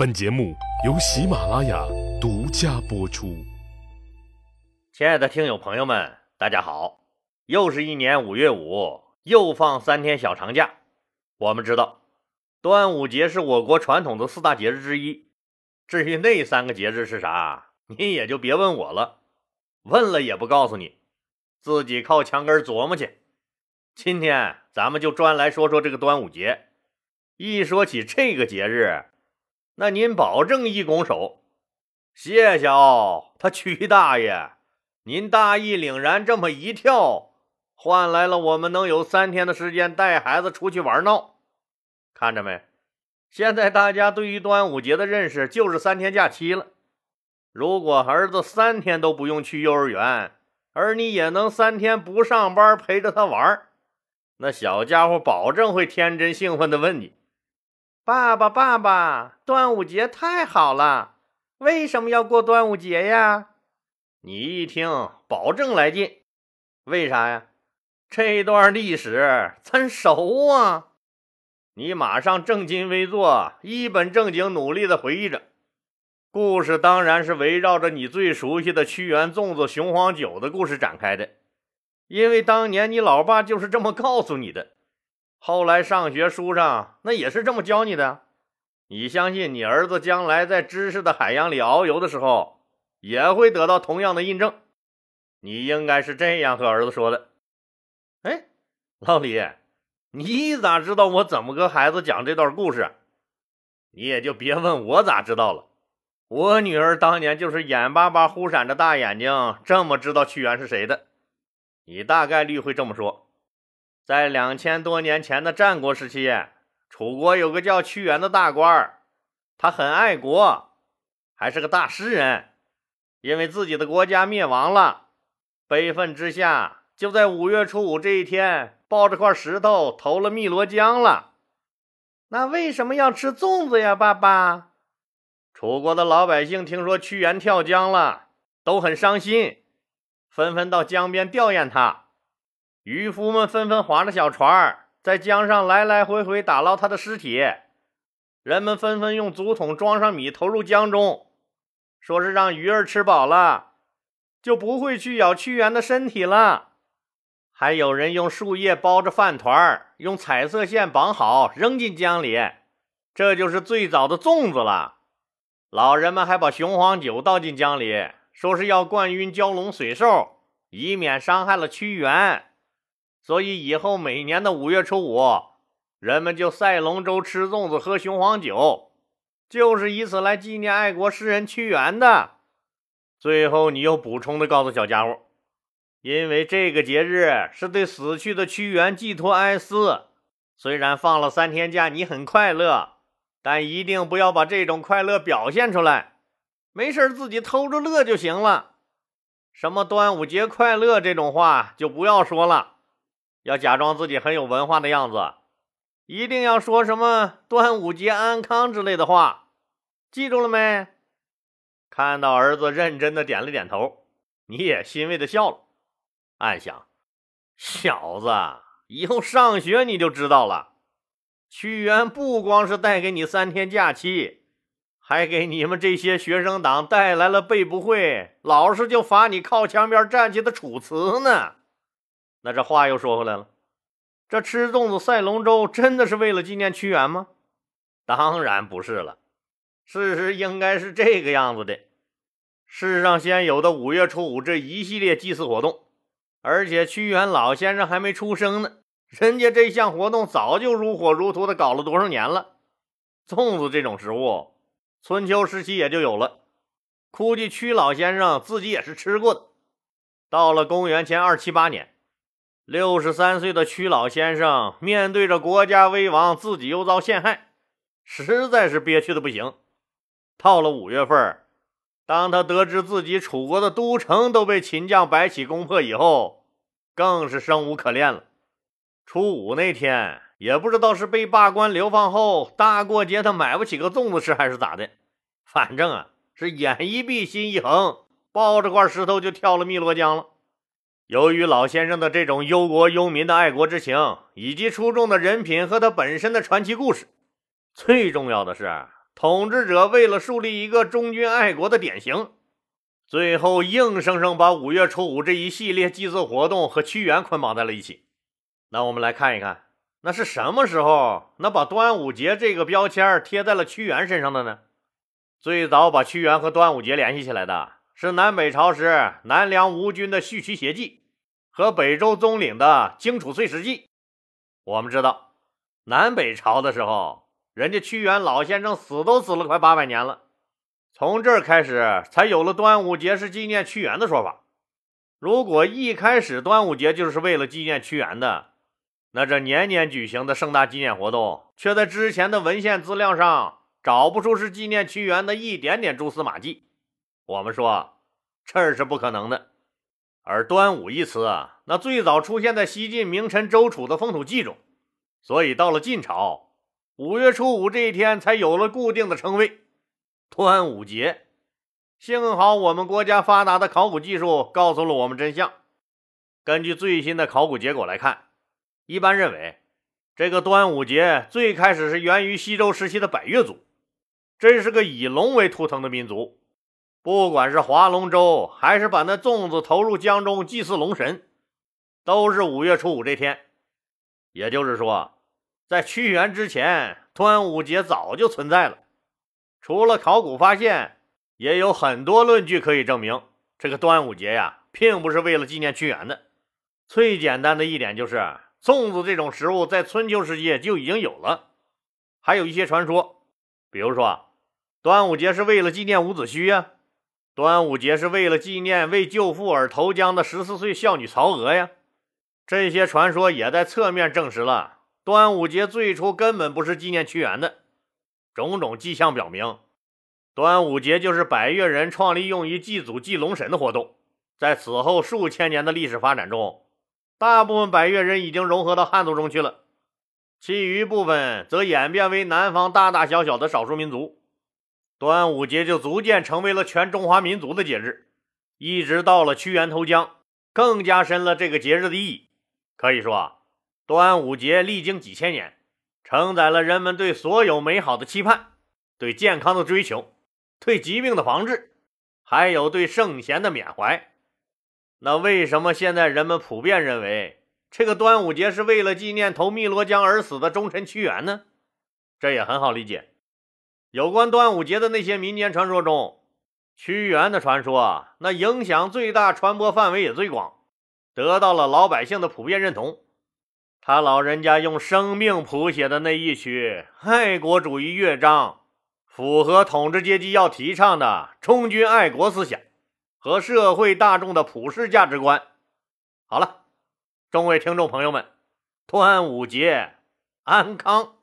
本节目由喜马拉雅独家播出。亲爱的听友朋友们，大家好！又是一年五月五，又放三天小长假。我们知道，端午节是我国传统的四大节日之一。至于那三个节日是啥，你也就别问我了，问了也不告诉你，自己靠墙根琢磨去。今天咱们就专来说说这个端午节。一说起这个节日，那您保证一拱手，谢谢哦，他曲大爷，您大义凛然这么一跳，换来了我们能有三天的时间带孩子出去玩闹。看着没？现在大家对于端午节的认识就是三天假期了。如果儿子三天都不用去幼儿园，而你也能三天不上班陪着他玩，那小家伙保证会天真兴奋地问你。爸爸，爸爸，端午节太好了！为什么要过端午节呀？你一听，保证来劲。为啥呀？这段历史咱熟啊！你马上正襟危坐，一本正经努力的回忆着。故事当然是围绕着你最熟悉的屈原粽子雄黄酒的故事展开的，因为当年你老爸就是这么告诉你的。后来上学书上那也是这么教你的，你相信你儿子将来在知识的海洋里遨游的时候，也会得到同样的印证。你应该是这样和儿子说的。哎，老李，你咋知道我怎么跟孩子讲这段故事？你也就别问我咋知道了。我女儿当年就是眼巴巴忽闪着大眼睛，这么知道屈原是谁的。你大概率会这么说。在两千多年前的战国时期，楚国有个叫屈原的大官儿他很爱国，还是个大诗人。因为自己的国家灭亡了，悲愤之下，就在五月初五这一天，抱着块石头投了汨罗江了。那为什么要吃粽子呀，爸爸？楚国的老百姓听说屈原跳江了，都很伤心，纷纷到江边吊唁他。渔夫们纷纷划着小船在江上来来回回打捞他的尸体。人们纷纷用竹筒装上米投入江中，说是让鱼儿吃饱了，就不会去咬屈原的身体了。还有人用树叶包着饭团用彩色线绑好，扔进江里，这就是最早的粽子了。老人们还把雄黄酒倒进江里，说是要灌晕蛟龙水兽，以免伤害了屈原。所以以后每年的五月初五，人们就赛龙舟、吃粽子、喝雄黄酒，就是以此来纪念爱国诗人屈原的。最后，你又补充的告诉小家伙，因为这个节日是对死去的屈原寄托哀思。虽然放了三天假，你很快乐，但一定不要把这种快乐表现出来。没事自己偷着乐就行了。什么端午节快乐这种话就不要说了。要假装自己很有文化的样子，一定要说什么“端午节安康”之类的话，记住了没？看到儿子认真的点了点头，你也欣慰的笑了，暗想：小子，以后上学你就知道了。屈原不光是带给你三天假期，还给你们这些学生党带来了背不会，老师就罚你靠墙边站起的楚辞呢。那这话又说回来了，这吃粽子赛龙舟真的是为了纪念屈原吗？当然不是了，事实应该是这个样子的：世上先有的五月初五这一系列祭祀活动，而且屈原老先生还没出生呢，人家这项活动早就如火如荼的搞了多少年了。粽子这种食物，春秋时期也就有了，估计屈老先生自己也是吃过的。到了公元前二七八年。六十三岁的屈老先生面对着国家危亡，自己又遭陷害，实在是憋屈的不行。到了五月份，当他得知自己楚国的都城都被秦将白起攻破以后，更是生无可恋了。初五那天，也不知道是被罢官流放后大过节他买不起个粽子吃，还是咋的，反正啊是眼一闭心一横，抱着块石头就跳了汨罗江了。由于老先生的这种忧国忧民的爱国之情，以及出众的人品和他本身的传奇故事，最重要的是统治者为了树立一个忠君爱国的典型，最后硬生生把五月初五这一系列祭祀活动和屈原捆绑在了一起。那我们来看一看，那是什么时候那把端午节这个标签贴在了屈原身上的呢？最早把屈原和端午节联系起来的是南北朝时南梁吴军的序曲协记和北周宗懔的荆楚岁时记。我们知道，南北朝的时候。人家屈原老先生死都死了快八百年了，从这儿开始才有了端午节是纪念屈原的说法。如果一开始端午节就是为了纪念屈原的，那这年年举行的盛大纪念活动，却在之前的文献资料上找不出是纪念屈原的一点点蛛丝马迹。我们说这是不可能的。而端午一词啊，那最早出现在西晋名臣周楚的封土记中，所以到了晋朝。五月初五这一天才有了固定的称谓——端午节。幸好我们国家发达的考古技术告诉了我们真相。根据最新的考古结果来看，一般认为这个端午节最开始是源于西周时期的百越族，这是个以龙为图腾的民族。不管是划龙舟，还是把那粽子投入江中祭祀龙神，都是五月初五这天。也就是说。在屈原之前，端午节早就存在了。除了考古发现，也有很多论据可以证明，这个端午节呀，并不是为了纪念屈原的。最简单的一点就是，粽子这种食物在春秋时期就已经有了。还有一些传说，比如说，端午节是为了纪念伍子胥呀，端午节是为了纪念为救父而投江的十四岁少女曹娥呀。这些传说也在侧面证实了。端午节最初根本不是纪念屈原的，种种迹象表明，端午节就是百越人创立用于祭祖祭龙神的活动。在此后数千年的历史发展中，大部分百越人已经融合到汉族中去了，其余部分则演变为南方大大小小的少数民族。端午节就逐渐成为了全中华民族的节日，一直到了屈原投江，更加深了这个节日的意义。可以说啊。端午节历经几千年，承载了人们对所有美好的期盼，对健康的追求，对疾病的防治，还有对圣贤的缅怀。那为什么现在人们普遍认为这个端午节是为了纪念投汨罗江而死的忠臣屈原呢？这也很好理解。有关端午节的那些民间传说中，屈原的传说那影响最大，传播范围也最广，得到了老百姓的普遍认同。他老人家用生命谱写的那一曲爱国主义乐章，符合统治阶级要提倡的忠君爱国思想和社会大众的普世价值观。好了，众位听众朋友们，端午节安康。